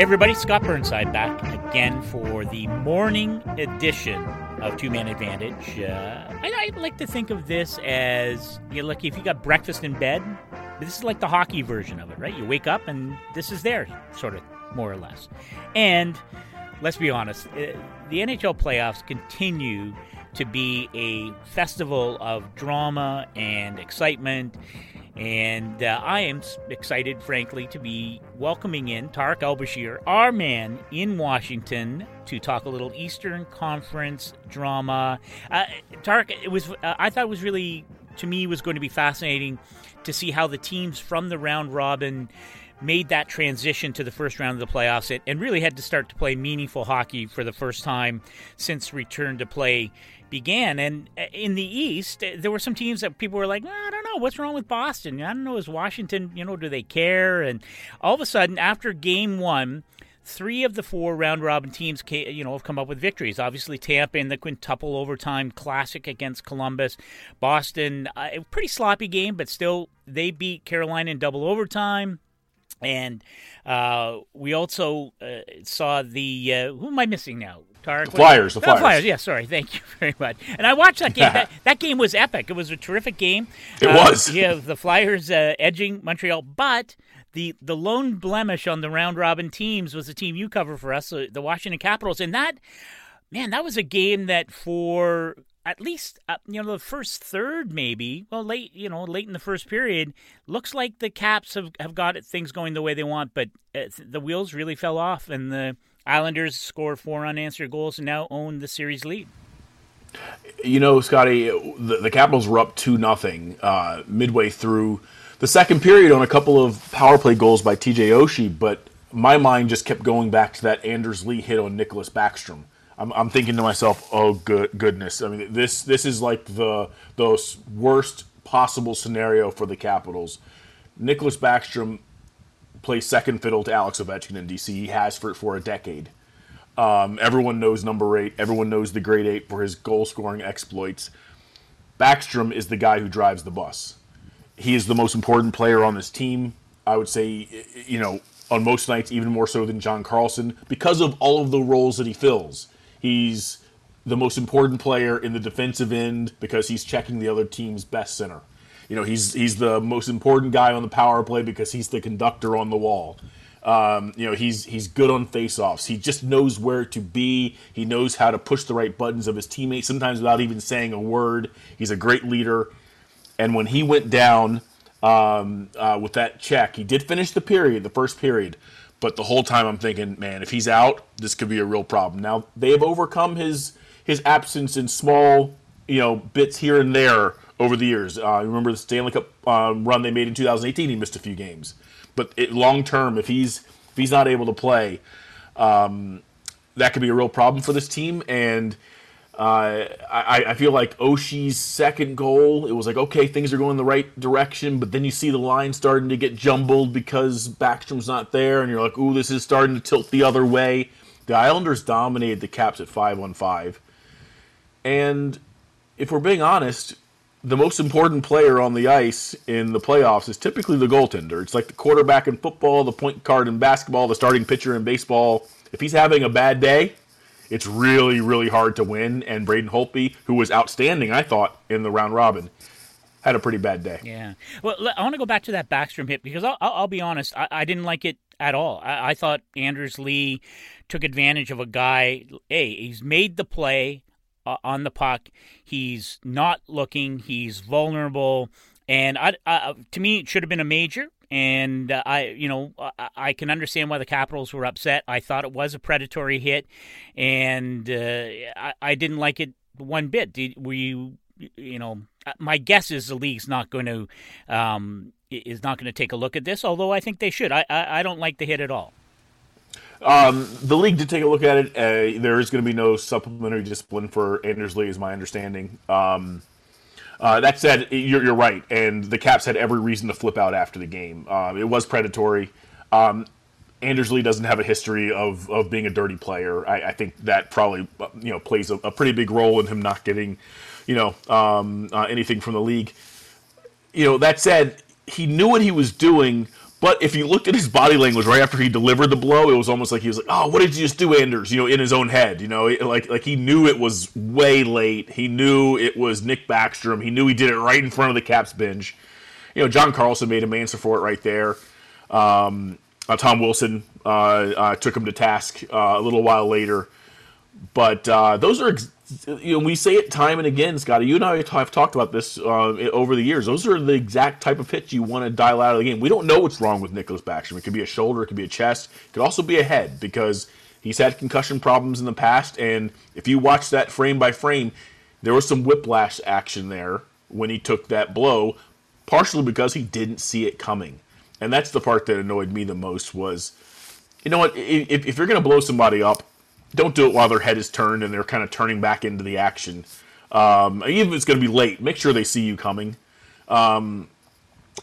Everybody, Scott Burnside back again for the morning edition of Two Man Advantage. Uh, I, I, like to think of this as you know, like if you got breakfast in bed, this is like the hockey version of it, right? You wake up and this is there, sort of more or less. And let's be honest, uh, the NHL playoffs continue to be a festival of drama and excitement and uh, I am excited, frankly, to be welcoming in Tarik El-Bashir, our man in Washington, to talk a little Eastern Conference drama. Uh, Tarik, it was uh, I thought it was really to me was going to be fascinating to see how the teams from the round robin made that transition to the first round of the playoffs and really had to start to play meaningful hockey for the first time since return to play began. And uh, in the East, uh, there were some teams that people were like, well, I don't know, what's wrong with Boston? I don't know, is Washington, you know, do they care? And all of a sudden, after game one, three of the four round robin teams, you know, have come up with victories. Obviously, Tampa in the quintuple overtime classic against Columbus. Boston, uh, a pretty sloppy game, but still they beat Carolina in double overtime. And uh, we also uh, saw the uh, who am I missing now? Tarik, the Flyers, the Flyers. Oh, Flyers. Yeah, sorry. Thank you very much. And I watched that game. that, that, game was epic. It was a terrific game. It uh, was. Yeah, the Flyers uh, edging Montreal, but the the lone blemish on the round robin teams was the team you cover for us, the Washington Capitals, and that man, that was a game that for at least uh, you know the first third maybe well late you know late in the first period looks like the caps have, have got things going the way they want but uh, the wheels really fell off and the Islanders score four unanswered goals and now own the series lead. You know, Scotty, the, the Capitals were up two nothing uh, midway through the second period on a couple of power play goals by TJ Oshie, but my mind just kept going back to that Anders Lee hit on nicklas Backstrom. I'm, I'm thinking to myself, oh good goodness! I mean, this this is like the the worst possible scenario for the Capitals. Nicklas Backstrom plays second fiddle to Alex Ovechkin in DC. He has for for a decade. Um, everyone knows number eight. Everyone knows the great eight for his goal scoring exploits. Backstrom is the guy who drives the bus. He is the most important player on this team. I would say, you know, on most nights, even more so than John Carlson, because of all of the roles that he fills. He's the most important player in the defensive end because he's checking the other team's best center. You know, he's he's the most important guy on the power play because he's the conductor on the wall. Um, you know, he's he's good on faceoffs. He just knows where to be. He knows how to push the right buttons of his teammates, sometimes without even saying a word. He's a great leader. And when he went down um, uh, with that check, he did finish the period, the first period. But the whole time I'm thinking, man, if he's out, this could be a real problem. Now they have overcome his his absence in small, you know, bits here and there over the years. Uh, remember the Stanley Cup uh, run they made in 2018? He missed a few games, but long term, if he's if he's not able to play, um, that could be a real problem for this team. And uh, I, I, feel like Oshie's second goal, it was like okay, things are going the right direction, but then you see the line starting to get jumbled because Backstrom's not there, and you're like, ooh, this is starting to tilt the other way. The Islanders dominated the Caps at five on five, and if we're being honest, the most important player on the ice in the playoffs is typically the goaltender. It's like the quarterback in football, the point guard in basketball, the starting pitcher in baseball. If he's having a bad day, it's really, really hard to win. And Braden Holtby, who was outstanding, I thought, in the round robin, had a pretty bad day. Yeah. Well, I want to go back to that Backstrom hit because I'll, I'll be honest, I, I, didn't like it at all. I, I thought Anders Lee took advantage of a guy. Hey, he's made the play uh, on the puck. He's not looking. He's vulnerable, and I, I, to me, it should have been a major. And uh, I, you know, I, I, can understand why the Capitals were upset. I thought it was a predatory hit, and uh, I, I, didn't like it one bit. Did, were you, you know, uh, my guess is the league's not going to. Um, is not going to take a look at this, although I think they should. I, I, I don't like the hit at all. Um, the league did take a look at it. Uh, there is going to be no supplementary discipline for Anders Lee, is my understanding. Um, uh, that said, you're, you're, right, and the Caps had every reason to flip out after the game. Um, it was predatory. Um, Anders Lee doesn't have a history of, of being a dirty player. I, I think that probably you know plays a, a, pretty big role in him not getting you know um, uh, anything from the league. You know that said, he knew what he was doing But if you looked at his body language right after he delivered the blow, it was almost like he was like, "Oh, what did you just do, Anders?" You know, in his own head. You know, like like he knew it was way late. He knew it was Nick Backstrom. He knew he did it right in front of the Caps bench. You know, John Carlson made him answer for it right there. Um, uh, Tom Wilson uh, uh, took him to task uh, a little while later. But uh, those are, ex- you know, we say it time and again, Scotty. You and I have talked about this uh, over the years. Those are the exact type of hits you want to dial out of the game. We don't know what's wrong with Nicklas Backstrom. It could be a shoulder, it could be a chest, it could also be a head because he's had concussion problems in the past. And if you watch that frame by frame, there was some whiplash action there when he took that blow, partially because he didn't see it coming. And that's the part that annoyed me the most was, you know what? If, if you're going to blow somebody up, don't do it while their head is turned and they're kind of turning back into the action. Um, even if it's going to be late, make sure they see you coming. Um,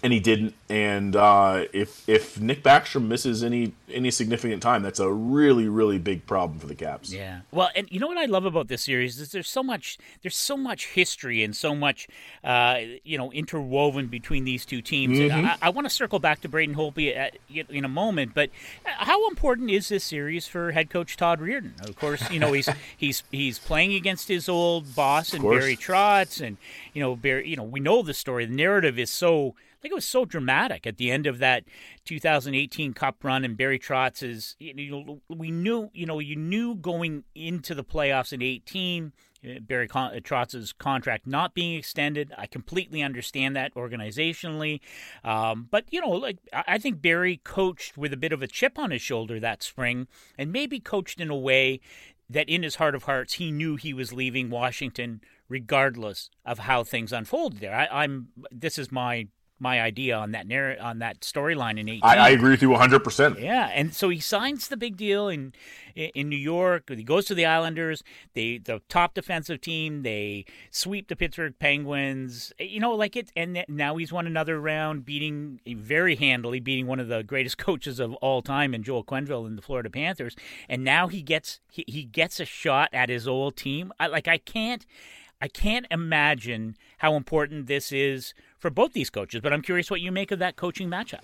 and he didn't. And uh, if if Nick Backstrom misses any any significant time, that's a really really big problem for the Caps. Yeah. Well, and you know what I love about this series is there's so much there's so much history and so much uh, you know interwoven between these two teams. Mm-hmm. I, I want to circle back to Braden Holtby at, in a moment, but how important is this series for head coach Todd Reirden? Of course, you know he's he's he's playing against his old boss and Barry Trotz, and you know Barry. You know we know the story. The narrative is so think it was so dramatic at the end of that 2018 Cup run, and Barry Trotz is. You know, we knew, you know, you knew going into the playoffs in 18. Uh, Barry uh, Trotz's contract not being extended. I completely understand that organizationally, um, but you know, like I think Barry coached with a bit of a chip on his shoulder that spring, and maybe coached in a way that, in his heart of hearts, he knew he was leaving Washington regardless of how things unfolded there. I, am This is my my idea on that narr- on that storyline in 18. I, I, agree with you 100%. Yeah, and so he signs the big deal in in New York. He goes to the Islanders, they the top defensive team, they sweep the Pittsburgh Penguins. Eh, you know, like it and now he's won another round beating very handily beating one of the greatest coaches of all time in Joel Quenneville in the Florida Panthers. And now he gets he, he gets a shot at his old team. I, like I can't I can't imagine how important this is for both these coaches, but I'm curious what you make of that coaching matchup.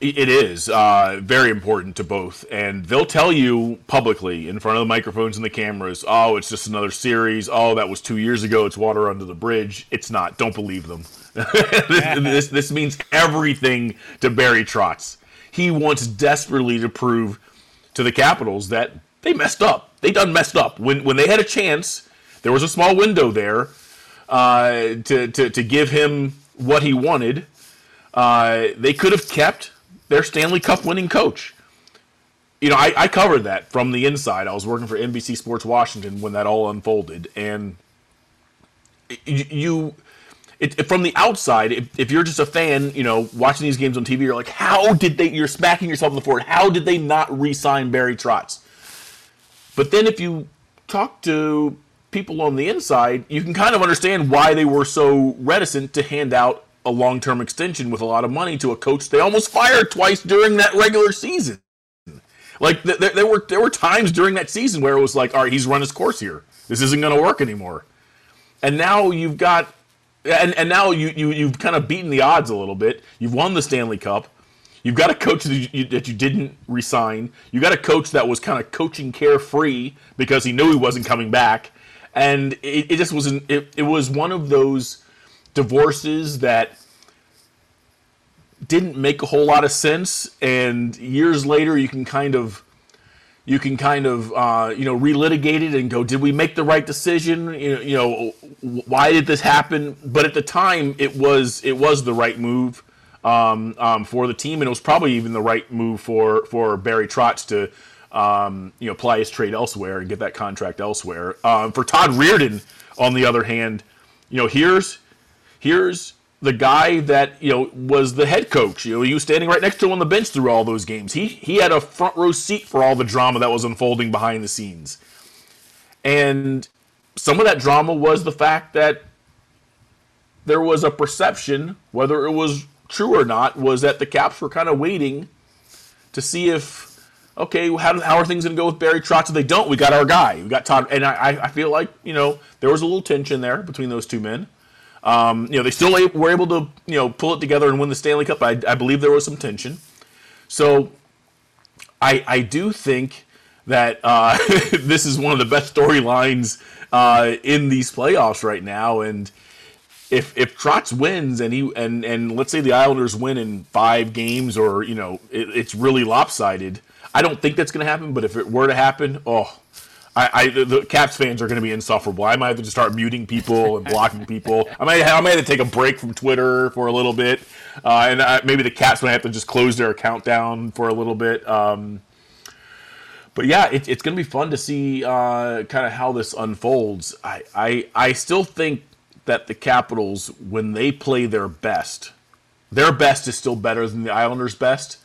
It is uh, very important to both, and they'll tell you publicly in front of the microphones and the cameras, "Oh, it's just another series. Oh, that was two years ago. It's water under the bridge." It's not. Don't believe them. this, this, this means everything to Barry Trotz. He wants desperately to prove to the Capitals that they messed up. They done messed up when when they had a chance there was a small window there uh, to, to, to give him what he wanted. Uh, they could have kept their Stanley Cup winning coach. You know, I, I covered that from the inside. I was working for NBC Sports Washington when that all unfolded, and you, you it, from the outside, if, if, you're just a fan, you know, watching these games on TV, you're like, how did they? You're smacking yourself in the forehead. How did they not re-sign Barry Trotz? But then, if you talk to people on the inside, you can kind of understand why they were so reticent to hand out a long term extension with a lot of money to a coach they almost fired twice during that regular season. Like th- there were there were times during that season where it was like, all right, he's run his course here. This isn't going to work anymore. And now you've got, and, and now you, you you've kind of beaten the odds a little bit. You've won the Stanley Cup. You've got a coach that you, that you didn't resign. You got a coach that was kind of coaching carefree because he knew he wasn't coming back and it, it just wasn't. It, it was one of those divorces that didn't make a whole lot of sense, and years later you can kind of you can kind of uh, you know relitigate it and go, did we make the right decision? You know, you know, why did this happen? But at the time, it was it was the right move um, um, for the team, and it was probably even the right move for for Barry Trotz to um, you know, apply his trade elsewhere and get that contract elsewhere. Um, for Todd Reirden, on the other hand, you know, here's here's the guy that you know was the head coach. You know, he was standing right next to him on the bench through all those games. He he had a front row seat for all the drama that was unfolding behind the scenes, and some of that drama was the fact that there was a perception, whether it was true or not, was that the Caps were kind of waiting to see if okay, how, how are things going to go with Barry Trotz? If they don't, we got our guy. We got Todd. And I, I feel like, you know, there was a little tension there between those two men. Um, you know, they still were able to you know pull it together and win the Stanley Cup. I, I believe there was some tension. So I I do think that uh, this is one of the best storylines uh, in these playoffs right now, and if if Trotz wins and he and and let's say the Islanders win in five games or you know it, it's really lopsided, I don't think that's going to happen. But if it were to happen, oh, I, I the, the Caps fans are going to be insufferable. I might have to just start muting people and blocking people. I might I might have to take a break from Twitter for a little bit, uh, and I, maybe the Caps might have to just close their account down for a little bit. Um, but yeah, it, it's going to be fun to see uh, kind of how this unfolds. I, I I still think that the Capitals, when they play their best, their best is still better than the Islanders' best.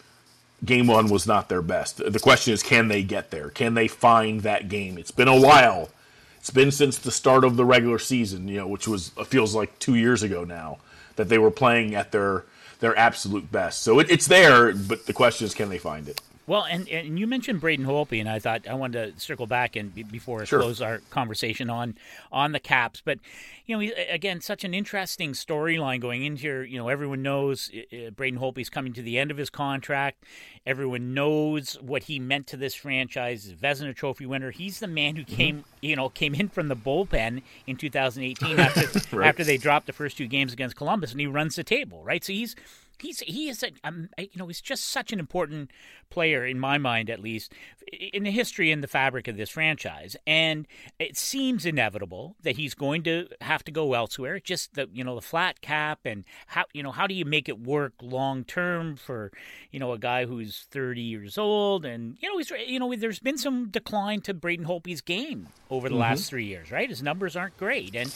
Game one was not their best. The question is, can they get there? Can they find that game? It's been a while. It's been since the start of the regular season, you know, which was uh, feels like two years ago now that they were playing at their their absolute best. So it, it's there, but the question is, can they find it? Well, and, and you mentioned Braden Holtby, and I thought I wanted to circle back and before I sure. close our conversation on on the Caps. But you know, again, such an interesting storyline going into here. You know, everyone knows uh, Braden Holtby's coming to the end of his contract. Everyone knows what he meant to this franchise. Vezina Trophy winner. He's the man who mm-hmm. came, you know, came in from the bullpen in 2018 after right. after they dropped the first two games against Columbus, and he runs the table, right? So he's he's he is a, um, you know he's just such an important player in my mind at least in the history and the fabric of this franchise. And it seems inevitable that he's going to have to go elsewhere. Just the you know the flat cap and how you know how do you make it work long term for you know a guy who's 30 years old? And you know he's you know there's been some decline to Braden Holtby's game over the mm-hmm. last 3 years right? His numbers aren't great. And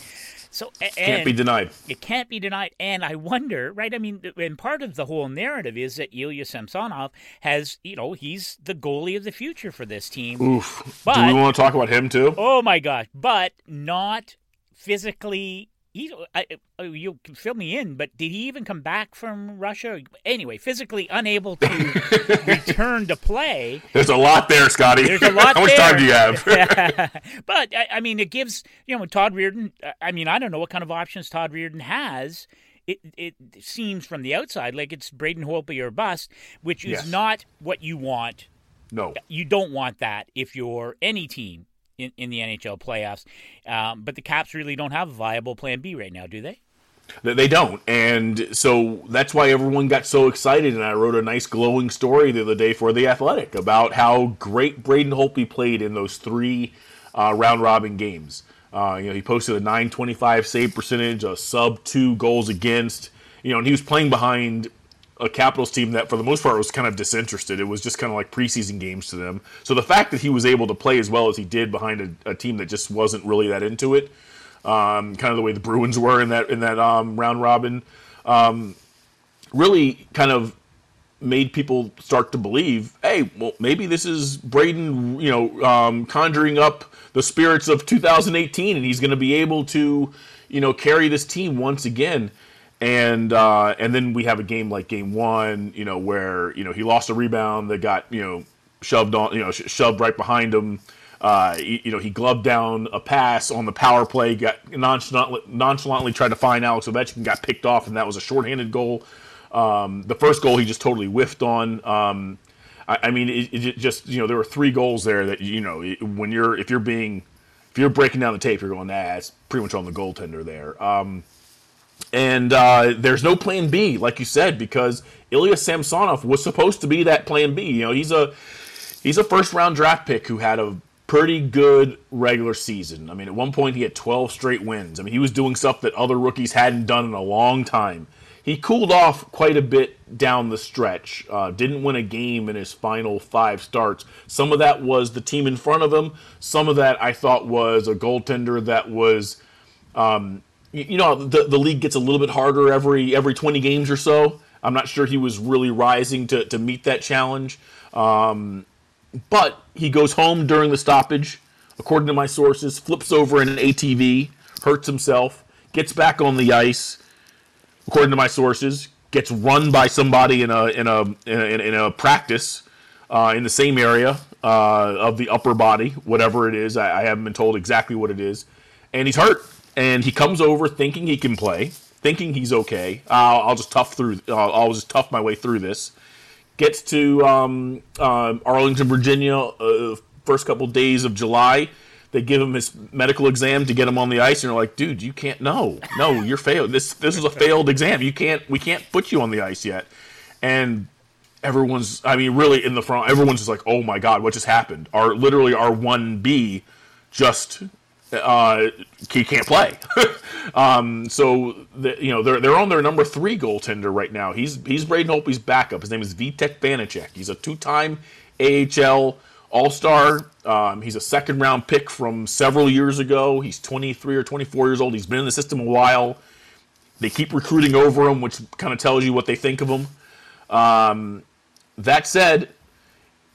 so can't be denied. It can't be denied, and I wonder, right? I mean, and part of the whole narrative is that Ilya Samsonov has, you know, he's the goalie of the future for this team. Oof. But, Do we want to talk about him too? Oh my gosh! But not physically he, I, you can fill me in, but did he even come back from Russia? Anyway, physically unable to return to play. There's a lot there, Scotty. There's a lot. How much time do you have? but I, I, mean, it gives you know Todd Reirden, I mean, I don't know what kind of options Todd Reirden has. It, it seems from the outside like it's Braden Holtby or bust, which is yes. not what you want. No, you don't want that if you're any team in, in the NHL playoffs. Um, but the Caps really don't have a viable plan B right now, do they? They don't. And so that's why everyone got so excited. And I wrote a nice glowing story the other day for The Athletic about how great Braden Holtby played in those three uh, round robin games. Uh, you know, he posted a 925 save percentage, a sub two goals against. You know, and he was playing behind a Capitals team that, for the most part, was kind of disinterested. It was just kind of like preseason games to them. So the fact that he was able to play as well as he did behind a, a team that just wasn't really that into it, um, kind of the way the Bruins were in that in that um, round robin, um, really kind of made people start to believe, hey, well, maybe this is Braden, you know, um, conjuring up the spirits of 2018, and he's going to be able to, you know, carry this team once again and uh, and then we have a game like game one, you know, where you know he lost a rebound that got you know shoved on, you know, sh- shoved right behind him. Uh, he, you know, he gloved down a pass on the power play, got nonchalantly, nonchalantly tried to find Alex Ovechkin, got picked off, and that was a shorthanded goal. Um, the first goal he just totally whiffed on. Um, I, I, mean, it, it, just you know there were three goals there that you know when you're if you're being if you're breaking down the tape, you're going, nah, it's pretty much on the goaltender there. Um, and uh, there's no plan B, like you said, because Ilya Samsonov was supposed to be that plan B. You know, he's a he's a first round draft pick who had a pretty good regular season. I mean, at one point he had 12 straight wins. I mean, he was doing stuff that other rookies hadn't done in a long time. He cooled off quite a bit down the stretch. Uh, didn't win a game in his final five starts. Some of that was the team in front of him. Some of that I thought was a goaltender that was um, you know the the league gets a little bit harder every every 20 games or so. I'm not sure he was really rising to, to meet that challenge. Um, but he goes home during the stoppage, according to my sources, flips over in an ATV, hurts himself, gets back on the ice, according to my sources, gets run by somebody in a in a in a, in a practice uh, in the same area uh, of the upper body, whatever it is. I, I haven't been told exactly what it is, and he's hurt and he comes over thinking he can play, thinking he's okay. Uh, I'll just tough through. Uh, I'll just tough my way through this. Gets to um, uh, Arlington, Virginia, uh, first couple days of July. They give him his medical exam to get him on the ice, and they're like, "Dude, you can't. No, no, you're failed. This this is a failed exam. You can't. We can't put you on the ice yet." And everyone's, I mean, really in the front, everyone's just like, "Oh my God, what just happened?" Our literally our one B just uh, he can't play. um, so the, you know they're they're on their number three goaltender right now. He's he's Braden Holtby's backup. His name is Vitek Vanecek. He's a two-time AHL All Star. Um, he's a second round pick from several years ago. He's 23 or 24 years old. He's been in the system a while. They keep recruiting over him, which kind of tells you what they think of him. Um, that said,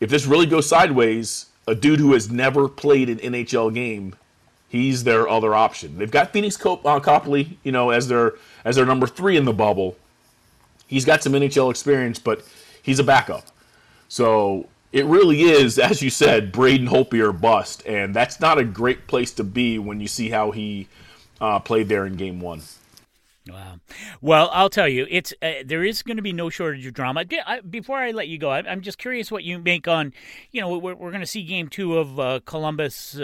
if this really goes sideways, a dude who has never played an NHL game he's their other option. They've got Pheonix Cop- uh, Copley, you know, as their as their number three in the bubble. He's got some NHL experience, but he's a backup. So it really is, as you said, Braden Holtby or bust, and that's not a great place to be when you see how he uh, played there in Game One. Wow. Well, I'll tell you, it's uh, there is going to be no shortage of drama. I, before I let you go, I, am just curious what you make on, you know, we're, we're going to see Game Two of uh, Columbus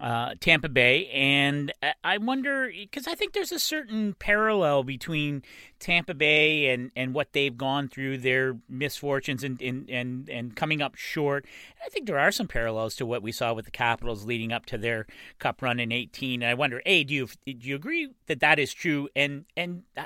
uh, Tampa Bay, and I wonder because I think there's a certain parallel between Tampa Bay and, and what they've gone through, their misfortunes and, and, and, and coming up short. I think there are some parallels to what we saw with the Capitals leading up to their Cup run in 18. And I wonder, a, do you do you agree that that is true? And and uh,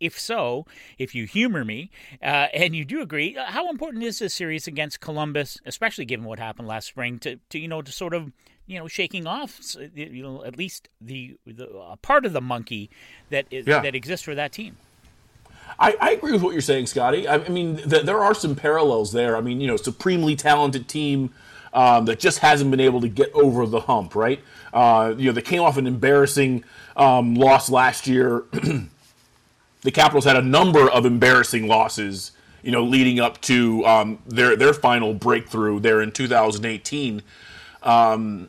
if so, if you humor me uh, and you do agree, uh, how important is this series against Columbus, especially given what happened last spring, to, to you know to sort of you know shaking off you know at least the, the uh, part of the monkey that is, yeah. that exists for that team. I, I, agree with what you're saying, Scotty. I, I mean, th- there are some parallels there. I mean, you know, supremely talented team um, that just hasn't been able to get over the hump, right? Uh, you know, they came off an embarrassing um, loss last year. the Capitals had a number of embarrassing losses, you know, leading up to um, their their final breakthrough there in 2018. Um,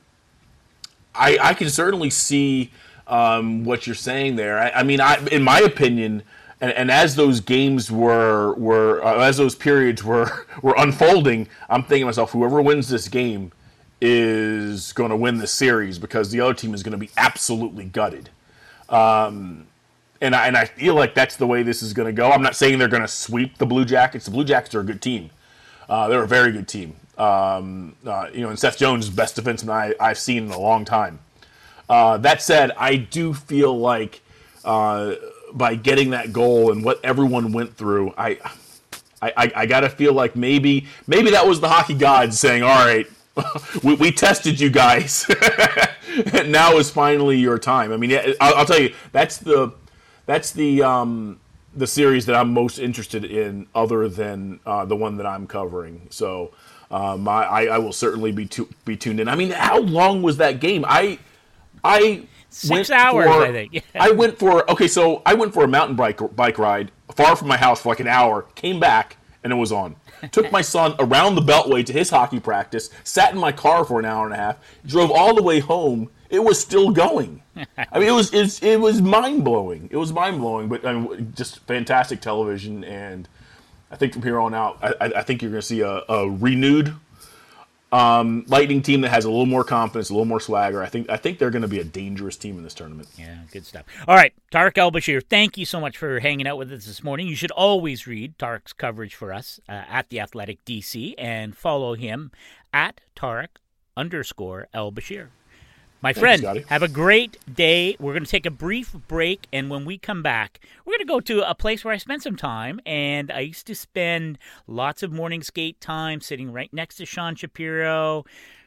I, I can certainly see um, what you're saying there. I, I, mean, I, in my opinion, and, and as those games were were uh, as those periods were were unfolding, I'm thinking to myself, whoever wins this game is going to win the series because the other team is going to be absolutely gutted. Um, and I, and I feel like that's the way this is going to go. I'm not saying they're going to sweep the Blue Jackets. The Blue Jackets are a good team. Uh, they're a very good team. Um, uh, you know, and Seth Jones is best defenseman I, I've seen in a long time. Uh, that said, I do feel like uh, by getting that goal and what everyone went through, I, I, I got to feel like maybe maybe that was the hockey gods saying, "All right, we, we tested you guys. now is finally your time." I mean, I'll, I'll, tell you that's the that's the um, the series that I'm most interested in, other than uh, the one that I'm covering. So um, I, I will certainly be tu- be tuned in. I mean, how long was that game? I I six hours. For, I think I went for okay. So I went for a mountain bike bike ride far from my house for like an hour. Came back and it was on. Took my son around the Beltway to his hockey practice. Sat in my car for an hour and a half. Drove all the way home. It was still going. I mean, it was it, it was mind blowing. It was mind blowing, but I mean, just fantastic television and I think from here on out, I, I think you're going to see a, a renewed um, Lightning team that has a little more confidence, a little more swagger. I think I think they're going to be a dangerous team in this tournament. Yeah, good stuff. All right, Tarik El-Bashir, thank you so much for hanging out with us this morning. You should always read Tarik's coverage for us uh, at the Athletic DC and follow him at Tarik underscore El-Bashir. My friend, have a great day. We're going to take a brief break, and when we come back, we're going to go to a place where I spent some time. And I used to spend lots of morning skate time sitting right next to Sean Shapiro.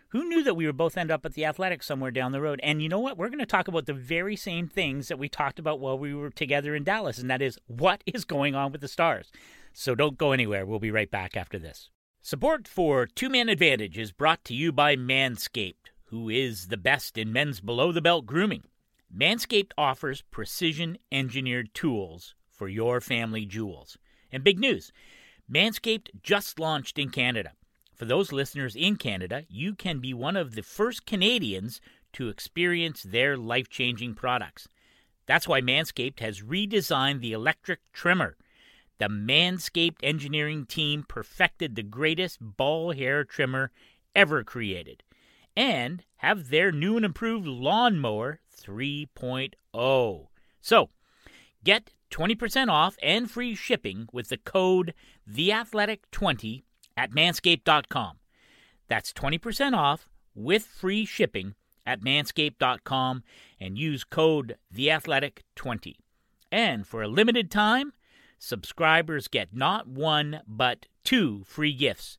Who knew that we would both end up at the Athletics somewhere down the road? And you know what? We're going to talk about the very same things that we talked about while we were together in Dallas, and that is what is going on with the Stars. So don't go anywhere. We'll be right back after this. Support for Two Man Advantage is brought to you by Manscaped who is the best in men's below the belt grooming. Manscaped offers precision engineered tools for your family jewels. And big news Manscaped just launched in Canada. For those listeners in Canada, you can be one of the first Canadians to experience their life changing products. That's why Manscaped has redesigned the electric trimmer. The Manscaped engineering team perfected the greatest ball hair trimmer ever created and have their new and improved lawnmower 3.0. So, get 20% off and free shipping with the code THEATHLETIC20 at manscaped.com. That's 20% off with free shipping at manscaped.com and use code THEATHLETIC20. And for a limited time, subscribers get not one but two free gifts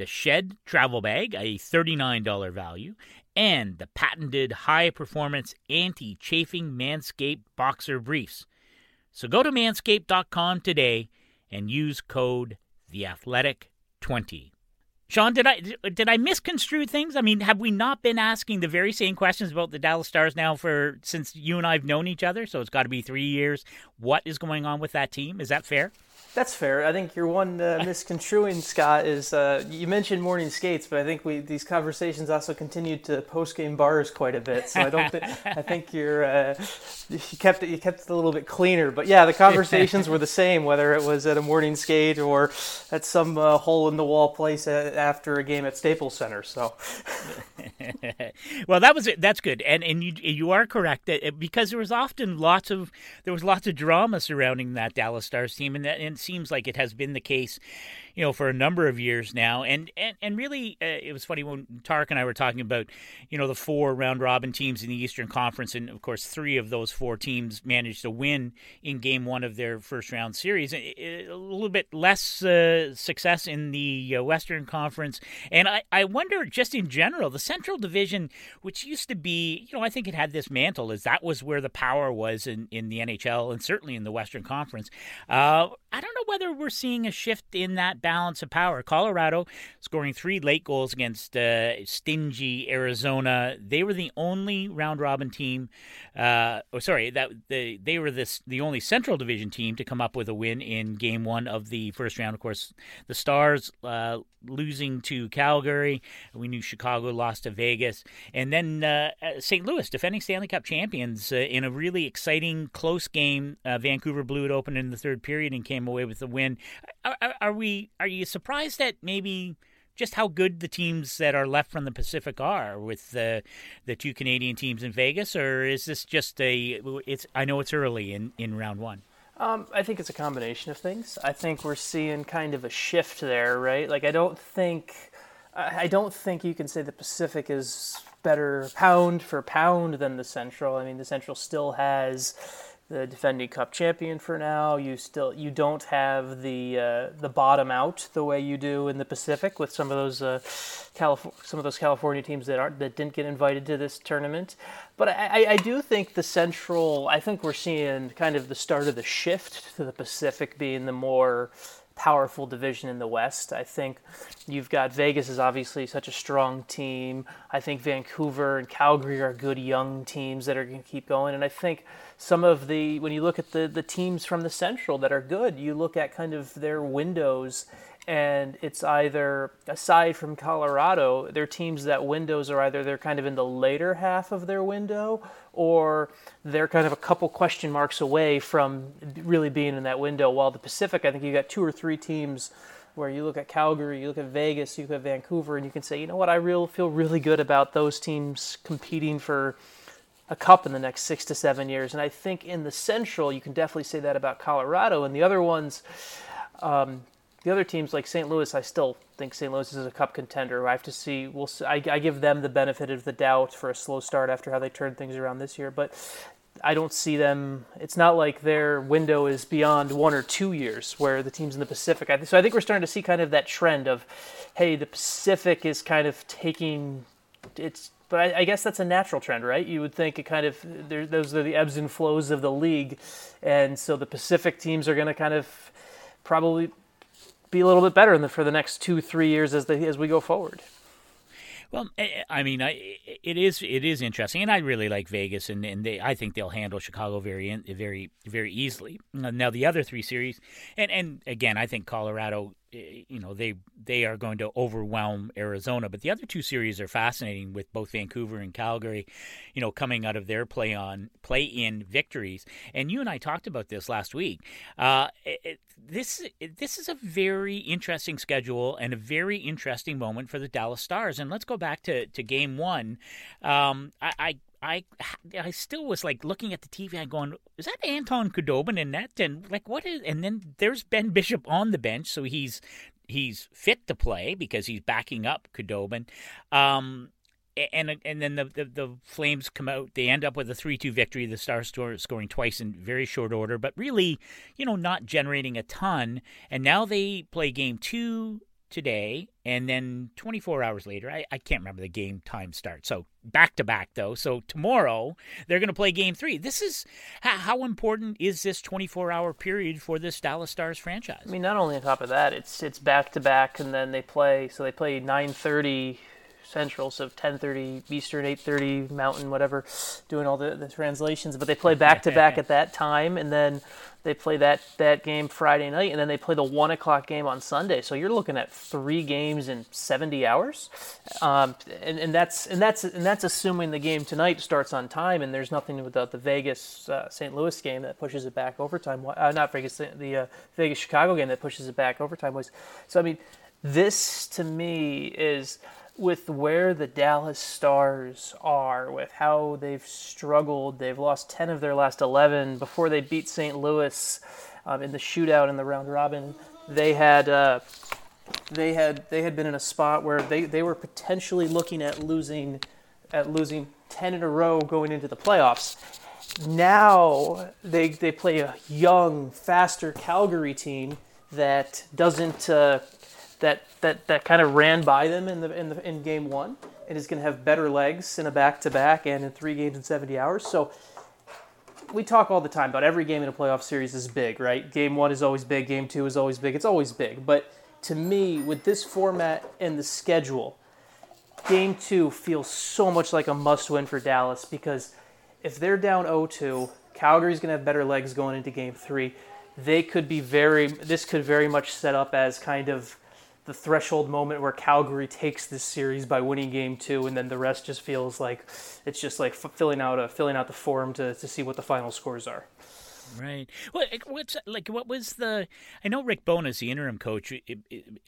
the Shed Travel Bag, a $39 value, and the patented high performance anti chafing Manscaped Boxer Briefs. So go to manscaped.com today and use code THEATHLETIC20. Sean, did I did I misconstrue things? I mean, have we not been asking the very same questions about the Dallas Stars now for since you and I've known each other? So it's got to be three years. What is going on with that team? Is that fair? That's fair. I think your one uh, misconstruing, Scott, is uh, you mentioned morning skates, but I think we these conversations also continued to post game bars quite a bit. So I don't think I think you're uh, you kept it you kept it a little bit cleaner. But yeah, the conversations were the same, whether it was at a morning skate or at some uh, hole in the wall place after a game at Staples Center. So well, that was it. that's good, and and you you are correct that because there was often lots of there was lots of drama surrounding that Dallas Stars team, and that and seems like it has been the case you know, for a number of years now. And and, and really, uh, it was funny when Tark and I were talking about, you know, the four round robin teams in the Eastern Conference, and of course, three of those four teams managed to win in Game One of their first round series. A, a little bit less uh, success in the uh, Western Conference, and I I wonder just in general, the Central Division, which used to be, you know, I think it had this mantle as that was where the power was in in the NHL and certainly in the Western Conference. Uh, I don't know whether we're seeing a shift in that balance of power. Colorado scoring three late goals against uh, stingy Arizona. They were the only round robin team. Uh, oh, sorry, that the, they were this the only Central Division team to come up with a win in Game One of the first round. Of course, the Stars uh, losing to Calgary. We knew Chicago lost to Vegas, and then uh, St. Louis defending Stanley Cup champions uh, in a really exciting close game. Uh, Vancouver blew it open in the third period and came away with the win. Are, are, are we? Are you surprised that maybe? just how good the teams that are left from the Pacific are with the the two Canadian teams in Vegas, or is this just a? It's I know it's early in in round one. Um, I think it's a combination of things. I think we're seeing kind of a shift there, right? Like I don't think I don't think you can say the Pacific is better pound for pound than the Central. I mean, the Central still has the defending cup champion for now. You still you don't have the uh, the bottom out the way you do in the Pacific with some of those uh, Calif- some of those California teams that aren't that didn't get invited to this tournament. But I, I do think the Central. I think we're seeing kind of the start of the shift to the Pacific being the more powerful division in the West. I think you've got Vegas is obviously such a strong team. I think Vancouver and Calgary are good young teams that are going to keep going. And I think some of the when you look at the the teams from the Central that are good, you look at kind of their windows and it's either aside from Colorado, their teams that windows are either they're kind of in the later half of their window or they're kind of a couple question marks away from really being in that window. While the Pacific, I think you got two or three teams where you look at Calgary, you look at Vegas, you look at Vancouver, and you can say, you know what, I real feel really good about those teams competing for a cup in the next six to seven years. And I think in the Central, you can definitely say that about Colorado, and the other ones. Um, the other teams like St. Louis, I still think St. Louis is a cup contender. I have to see. We'll. See, I, I give them the benefit of the doubt for a slow start after how they turned things around this year, but I don't see them. It's not like their window is beyond one or two years, where the teams in the Pacific. So I think we're starting to see kind of that trend of, hey, the Pacific is kind of taking its. But I, I guess that's a natural trend, right? You would think it kind of there, those are the ebbs and flows of the league, and so the Pacific teams are going to kind of probably be a little bit better the, for the next two, three years as they as we go forward. Well, eh, eh, I mean, I, it is it is interesting, and I really like Vegas, and, and they, I think they'll handle Chicago very very very easily. Now the other three series, and and again, I think Colorado you know they they are going to overwhelm Arizona. But the other two series are fascinating with both Vancouver and Calgary, you know, coming out of their play on play in victories. And you and I talked about this last week. Uh, it, this this is a very interesting schedule and a very interesting moment for the Dallas Stars. And let's go back to to Game One. Um, I, I I I still was like looking at the TV and going, is that Anton Khudobin in that? And like, what is? And then there's Ben Bishop on the bench, so he's he's fit to play because he's backing up Khudobin. Um, and and then the, the, the Flames come out. They end up with a three two victory. The Stars scoring twice in very short order, but really, you know, not generating a ton. And now they play game two today, and then 24 hours later, I, I can't remember the game time start. So back to back, though. So tomorrow, they're going to play game three. This is how, how important is this 24 hour period for this Dallas Stars franchise? I mean, not only on top of that, it's it's back to back, and then they play. So they play 9:30 Central, so 10:30 Eastern, 8:30 Mountain, whatever, doing all the, the translations. But they play back to back at that time, and then they play that that game Friday night, and then they play the one o'clock game on Sunday. So you're looking at three games in 70 hours, um, and, and that's and that's and that's assuming the game tonight starts on time, and there's nothing without the Vegas uh, St. Louis game that pushes it back overtime. Uh, not Vegas, the uh, Vegas Chicago game that pushes it back overtime was. So I mean, this to me is with where the Dallas Stars are, with how they've struggled, they've lost 10 of their last 11 before they beat St. Louis um, in the shootout in the round robin. They had uh, they had they had been in a spot where they, they were potentially looking at losing at losing 10 in a row going into the playoffs. Now they they play a young, faster Calgary team that doesn't uh, that that that kind of ran by them in the in the in game one and is going to have better legs in a back to back and in three games in 70 hours. So we talk all the time about every game in a playoff series is big, right? Game one is always big, game two is always big. It's always big. But to me, with this format and the schedule, game two feels so much like a must win for Dallas because if they're down 0 2, Calgary's going to have better legs going into game three. They could be very, this could very much set up as kind of the threshold moment where Calgary takes this series by winning game two, and then the rest just feels like it's just like filling out a filling out the form to, to see what the final scores are. Right. Well, what's like? What was the? I know Rick Bowness, the interim coach,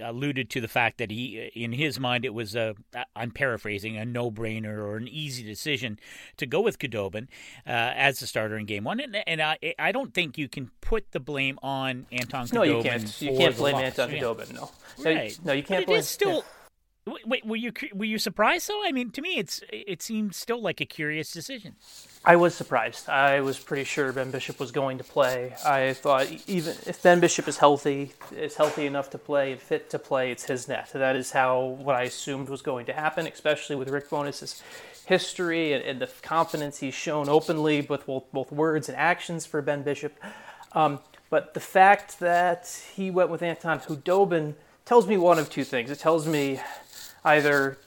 alluded to the fact that he, in his mind, it was a. I'm paraphrasing, a no-brainer or an easy decision to go with Khudobin uh, as the starter in Game One, and, and I, I don't think you can put the blame on Anton. No, you can't. You can't blame Anton Khudobin. No. Right. No, you can't but blame. It is still. Yeah. Wait, were you were you surprised though? I mean, to me, it's it seemed still like a curious decision. I was surprised. I was pretty sure Ben Bishop was going to play. I thought even if Ben Bishop is healthy, is healthy enough to play and fit to play, it's his net. That is how what I assumed was going to happen, especially with Rick Bowness's history and, and the confidence he's shown openly with both, both words and actions for Ben Bishop. Um, but the fact that he went with Anton Khudobin tells me one of two things. It tells me either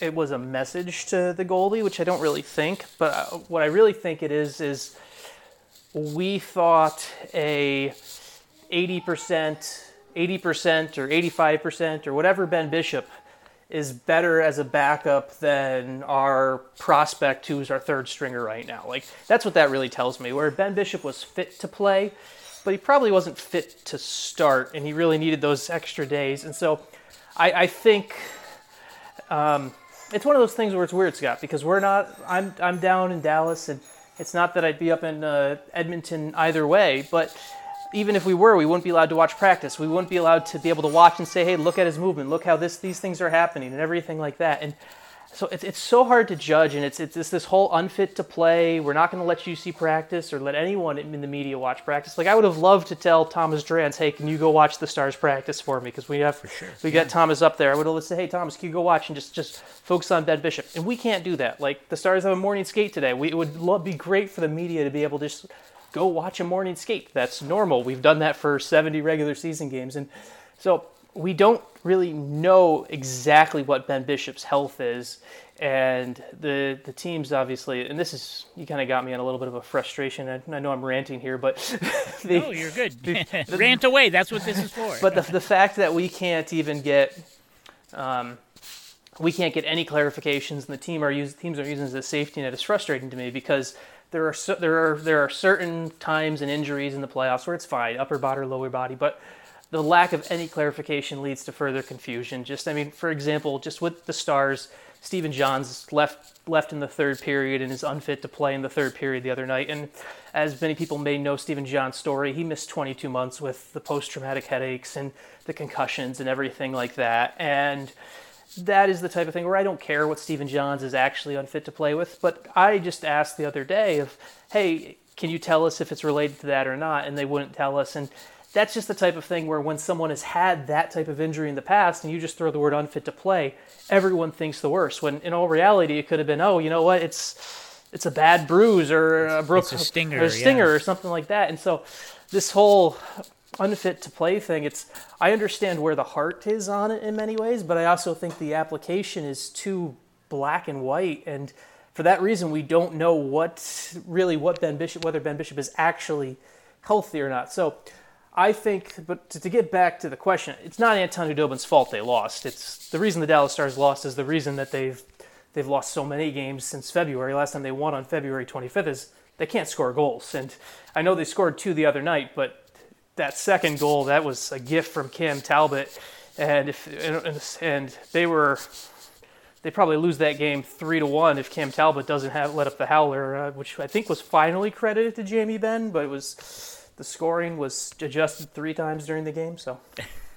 it was a message to the goalie, which I don't really think, but uh, what I really think it is is we thought a 80%, 80% or 85% or whatever Ben Bishop is better as a backup than our prospect who's our third stringer right now. Like that's what that really tells me. Where Ben Bishop was fit to play, but he probably wasn't fit to start, and he really needed those extra days. And so, I, I think um, it's one of those things where it's weird, Scott, because we're not. I'm I'm down in Dallas, and it's not that I'd be up in uh, Edmonton either way, but even if we were, we wouldn't be allowed to watch practice. We wouldn't be allowed to be able to watch and say, "Hey, look at his movement. Look how this these things are happening," and everything like that. And so it's, it's so hard to judge, and it's, it's, it's this whole unfit to play. We're not going to let you see practice or let anyone in the media watch practice. Like I would have loved to tell Thomas Drance, hey, can you go watch the Stars practice for me? Because we have for sure. we yeah. got Thomas up there. I would have said, hey, Thomas, can you go watch and just just focus on Ben Bishop? And we can't do that. Like the Stars have a morning skate today. We, it would love, be great for the media to be able to just go watch a morning skate. That's normal. We've done that for 70 regular season games, and so we don't really know exactly what Ben Bishop's health is, and the the teams obviously, and this is you kind of got me on a little bit of a frustration. I, I know I'm ranting here, but the, no, you're good. The, Rant away. That's what this is for. But the the fact that we can't even get. Um, we can't get any clarifications, and the team are use, teams are using as a safety net is frustrating to me because there are there are there are certain times and injuries in the playoffs where it's fine, upper body or lower body, but the lack of any clarification leads to further confusion. Just I mean, for example, just with the Stars, Stephen Johns left left in the third period and is unfit to play in the third period the other night. And as many people may know Stephen Johns' story, he missed 22 months with the post-traumatic headaches and the concussions and everything like that. And that is the type of thing where I don't care what Stephen Johns is actually unfit to play with, but I just asked the other day of, hey, can you tell us if it's related to that or not? And they wouldn't tell us. And that's just the type of thing where when someone has had that type of injury in the past and you just throw the word unfit to play, everyone thinks the worst. When in all reality, it could have been, oh, you know what, it's it's a bad bruise or a broke a stinger, or a stinger yeah. or something like that. And so this whole unfit to play thing, it's I understand where the heart is on it in many ways, but I also think the application is too black and white and for that reason we don't know what really what Ben Bishop whether Ben Bishop is actually healthy or not. So I think, but to, to, get back to the question, it's not Anton Khudobin's fault they lost. It's the reason the Dallas Stars lost is the reason that they've they've lost so many games since February. Last time they won on February 25th is they can't score goals. And I know they scored two the other night, but that second goal that was a gift from Cam Talbot, and if and, and they were they probably lose that game three to one if Cam Talbot doesn't have let up the howler, uh, which I think was finally credited to Jamie Benn, but it was the scoring was adjusted three times during the game. So.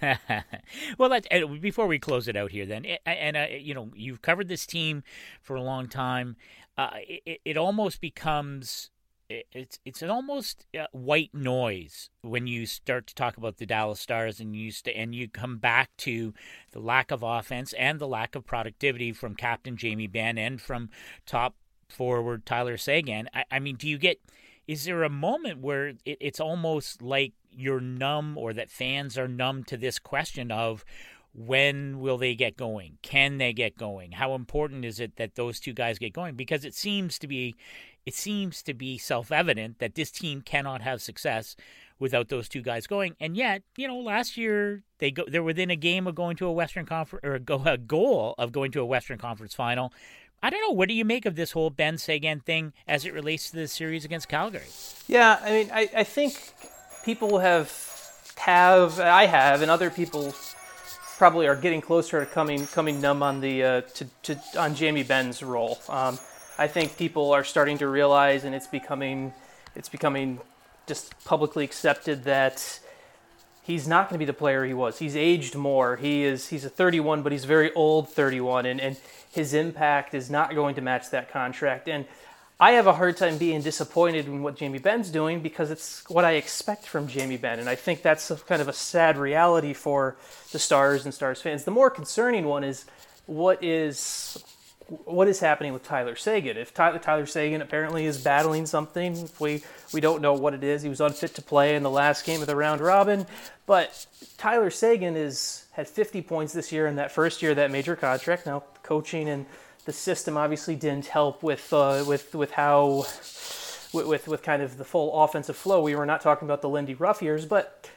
well, before we close it out here, then, and uh, you know, you've covered this team for a long time. Uh, it, it, almost becomes it's it's an almost uh, white noise when you start to talk about the Dallas Stars and you st- and you come back to the lack of offense and the lack of productivity from Captain Jamie Benn and from top forward Tyler Seguin. I, I mean, do you get is there a moment where it, it's almost like you're numb or that fans are numb to this question of when will they get going? Can they get going? How important is it that those two guys get going? Because it seems to be it seems to be self-evident that this team cannot have success without those two guys going. And yet, you know, last year they go they're within a game of going to a Western Conference or a, go, a goal of going to a Western Conference final. I don't know. What do you make of this whole Benn Seguin thing as it relates to the series against Calgary? Yeah, I mean, I, I think people have have I have, and other people probably are getting closer to coming coming numb on the uh, to, to on Jamie Benn's role. Um, I think people are starting to realize, and it's becoming it's becoming just publicly accepted that he's not going to be the player he was. He's aged more. He is he's a 31, but he's very old 31, and and his impact is not going to match that contract. And I have a hard time being disappointed in what Jamie Benn's doing because it's what I expect from Jamie Benn. And I think that's a, kind of a sad reality for the Stars and Stars fans. The more concerning one is what is what is happening with Tyler Seguin? If Tyler, Tyler Seguin apparently is battling something, we we don't know what it is. He was unfit to play in the last game of the round robin, but Tyler Seguin is had 50 points this year in that first year of that major contract. Now coaching and the system obviously didn't help with uh, with with how with, with, with kind of the full offensive flow. We were not talking about the Lindy Ruff years, but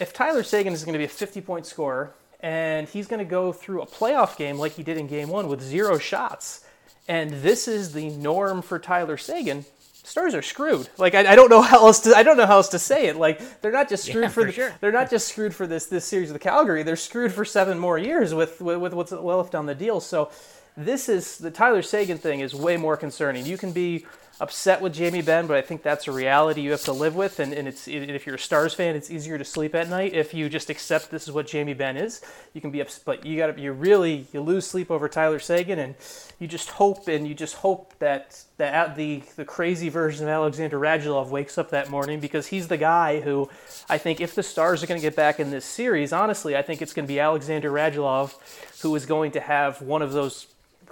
if Tyler Seguin is going to be a 50 point scorer and he's going to go through a playoff game like he did in game one with zero shots, and this is the norm for Tyler Seguin. Stars are screwed. Like I, I, don't know how else to I don't know how else to say it. Like they're not just screwed yeah, for, for the, sure. they're not just screwed for this this series of the Calgary. They're screwed for seven more years with with, with what's left on the deal. So this is the Tyler Seguin thing is way more concerning. You can be upset with Jamie Benn, but I think that's a reality you have to live with. And, and it's if you're a Stars fan, it's easier to sleep at night if you just accept this is what Jamie Benn is. You can be upset, but you got to you really you lose sleep over Tyler Seguin, and you just hope and you just hope that that the the crazy version of Alexander Radulov wakes up that morning because he's the guy who I think if the Stars are going to get back in this series, honestly, I think it's going to be Alexander Radulov who is going to have one of those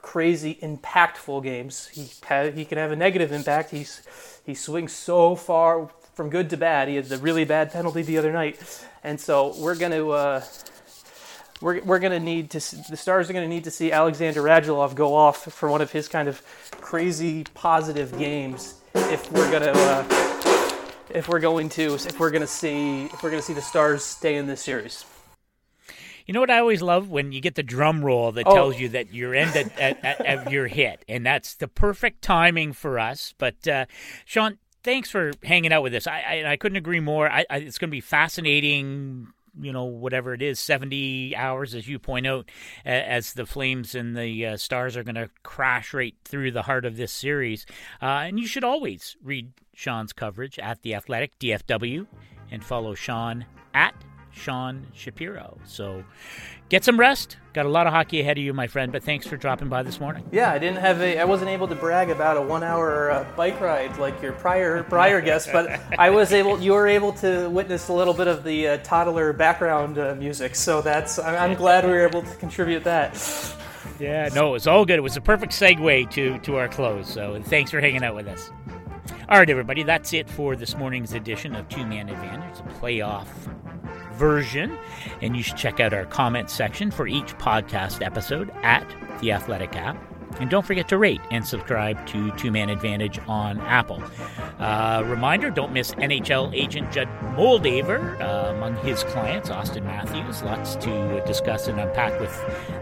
crazy impactful games. He he can have a negative impact. He's he swings so far from good to bad. He had the really bad penalty the other night, and so we're to uh, we're, we're going to need to see, the Stars are going to need to see Alexander Radulov go off for one of his kind of crazy positive games if we're going to uh, if we're going to if we're going to see if we're going to see the Stars stay in this series. You know what I always love when you get the drum roll that Oh. tells you that you're end at, at, at, at your hit, and that's the perfect timing for us. But uh, Sean, thanks for hanging out with us. I I, I couldn't agree more. I, I, it's going to be fascinating. You know, whatever it is, seventy hours, as you point out, as the Flames and the uh, Stars are going to crash right through the heart of this series. Uh, and you should always read Sean's coverage at the Athletic DFW, and follow Sean at Sean Shapiro. So get some rest. Got a lot of hockey ahead of you, my friend, but thanks for dropping by this morning. Yeah, I didn't have a I wasn't able to brag about a 1-hour uh, bike ride like your prior prior guest, but I was able you were able to witness a little bit of the uh, toddler background uh, music. So that's I'm, I'm glad we were able to contribute that. Yeah, no, it was all good. It was a perfect segue to, to our close. So thanks for hanging out with us. All right, everybody, that's it for this morning's edition of Two Man Advantage, the playoff version. And you should check out our comment section for each podcast episode at the Athletic app. And don't forget to rate and subscribe to Two Man Advantage on Apple. Uh, reminder don't miss NHL agent Judd Moldaver uh, among his clients, Auston Matthews. Lots to discuss and unpack with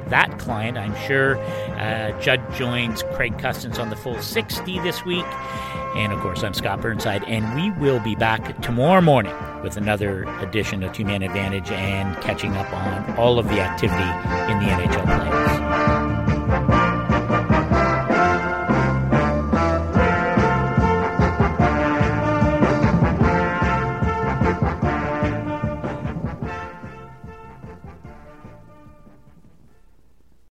that client. I'm sure uh, Judd joins Craig Custance on the full 60 this week. And of course, I'm Scott Burnside, and we will be back tomorrow morning with another edition of Two Man Advantage and catching up on all of the activity in the NHL playoffs.